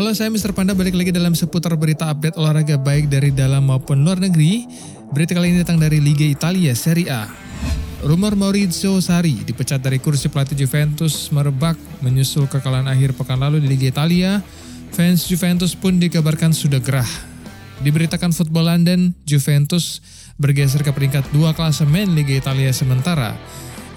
Halo saya Mr. Panda balik lagi dalam seputar berita update olahraga baik dari dalam maupun luar negeri. Berita kali ini datang dari Liga Italia Serie A. Rumor Maurizio Sarri dipecat dari kursi pelatih Juventus merebak menyusul kekalahan akhir pekan lalu di Liga Italia. Fans Juventus pun dikabarkan sudah gerah. Diberitakan Football London, Juventus bergeser ke peringkat dua klasemen Liga Italia sementara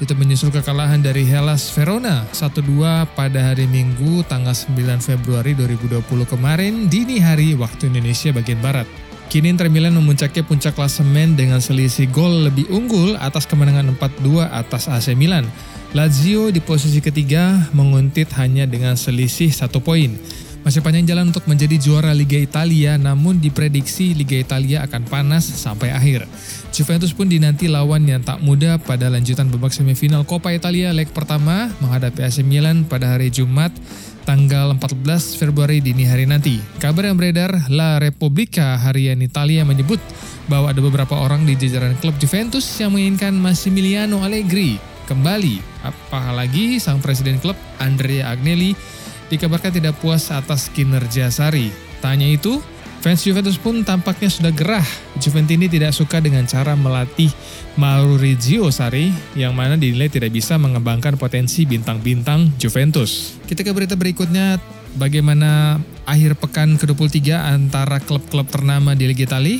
itu menyusul kekalahan dari Hellas Verona 1-2 pada hari Minggu tanggal 9 Februari 2020 kemarin dini hari waktu Indonesia bagian Barat. Kini Inter Milan memuncaki puncak klasemen dengan selisih gol lebih unggul atas kemenangan 4-2 atas AC Milan. Lazio di posisi ketiga menguntit hanya dengan selisih satu poin. Masih panjang jalan untuk menjadi juara Liga Italia, namun diprediksi Liga Italia akan panas sampai akhir. Juventus pun dinanti lawan yang tak mudah pada lanjutan babak semifinal Coppa Italia leg pertama menghadapi AC Milan pada hari Jumat tanggal 14 Februari dini hari nanti. Kabar yang beredar La Repubblica harian Italia menyebut bahwa ada beberapa orang di jajaran klub Juventus yang menginginkan Massimiliano Allegri kembali. Apalagi sang presiden klub Andrea Agnelli dikabarkan tidak puas atas kinerja Sari. Tanya itu, fans Juventus pun tampaknya sudah gerah. Juventini tidak suka dengan cara melatih Maurizio Sari yang mana dinilai tidak bisa mengembangkan potensi bintang-bintang Juventus. Kita ke berita berikutnya, bagaimana akhir pekan ke-23 antara klub-klub ternama di Liga Italia.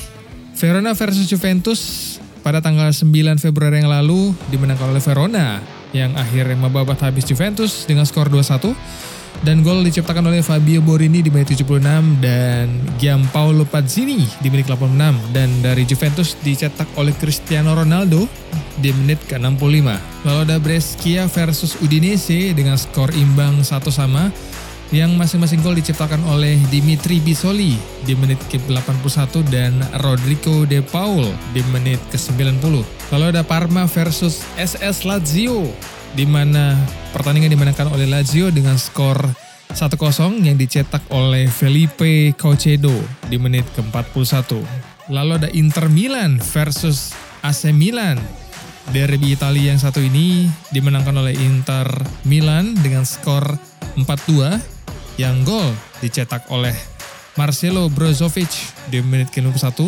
Verona versus Juventus pada tanggal 9 Februari yang lalu dimenangkan oleh Verona yang akhirnya membabat habis Juventus dengan skor 2-1. Dan gol diciptakan oleh Fabio Borini di menit 76 dan Gianpaolo Pazzini di menit 86 dan dari Juventus dicetak oleh Cristiano Ronaldo di menit ke-65. Lalu ada Brescia versus Udinese dengan skor imbang satu sama yang masing-masing gol diciptakan oleh Dimitri Bisoli di menit ke-81 dan Rodrigo De Paul di menit ke-90. Lalu ada Parma versus SS Lazio di mana pertandingan dimenangkan oleh Lazio dengan skor 1-0 yang dicetak oleh Felipe Caucedo di menit ke-41. Lalu ada Inter Milan versus AC Milan. Derby Italia yang satu ini dimenangkan oleh Inter Milan dengan skor 4-2 yang gol dicetak oleh Marcelo Brozovic di menit ke-51.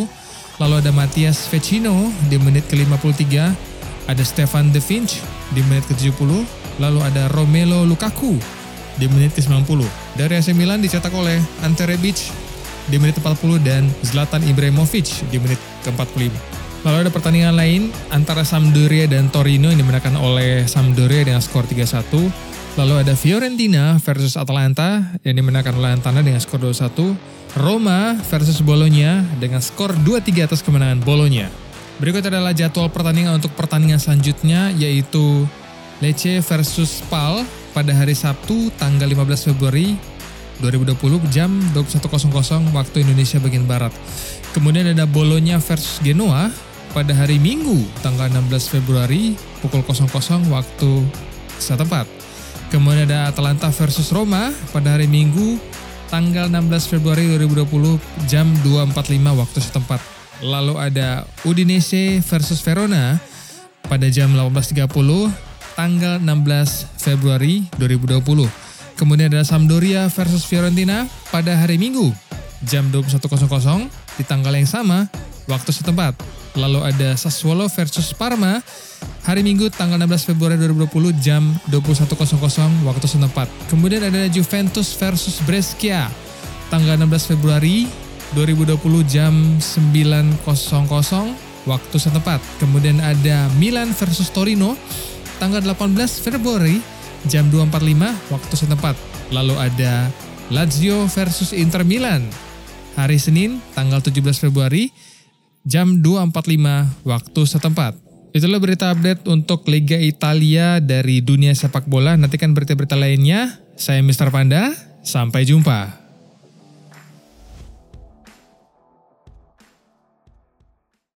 Lalu ada Matias Vecino di menit ke-53 ada Stefan De Vinci di menit ke-70, lalu ada Romelo Lukaku di menit ke-90. Dari AC Milan dicetak oleh Ante Rebic di menit ke-40 dan Zlatan Ibrahimovic di menit ke-45. Lalu ada pertandingan lain antara Sampdoria dan Torino yang dimenangkan oleh Sampdoria dengan skor 3-1. Lalu ada Fiorentina versus Atalanta yang dimenangkan oleh Antana dengan skor 2-1. Roma versus Bologna dengan skor 2-3 atas kemenangan Bologna. Berikut adalah jadwal pertandingan untuk pertandingan selanjutnya yaitu Lecce versus Spal pada hari Sabtu tanggal 15 Februari 2020 jam 21.00 waktu Indonesia bagian Barat. Kemudian ada Bologna versus Genoa pada hari Minggu tanggal 16 Februari pukul 00 waktu setempat. Kemudian ada Atalanta versus Roma pada hari Minggu tanggal 16 Februari 2020 jam 2.45 waktu setempat. Lalu ada Udinese versus Verona pada jam 18.30 tanggal 16 Februari 2020. Kemudian ada Sampdoria versus Fiorentina pada hari Minggu jam 21.00 di tanggal yang sama waktu setempat. Lalu ada Sassuolo versus Parma hari Minggu tanggal 16 Februari 2020 jam 21.00 waktu setempat. Kemudian ada Juventus versus Brescia tanggal 16 Februari 2020 jam 9.00 waktu setempat. Kemudian ada Milan versus Torino tanggal 18 Februari jam 2.45 waktu setempat. Lalu ada Lazio versus Inter Milan hari Senin tanggal 17 Februari jam 2.45 waktu setempat. Itulah berita update untuk Liga Italia dari dunia sepak bola. Nantikan berita-berita lainnya. Saya Mr. Panda, sampai jumpa.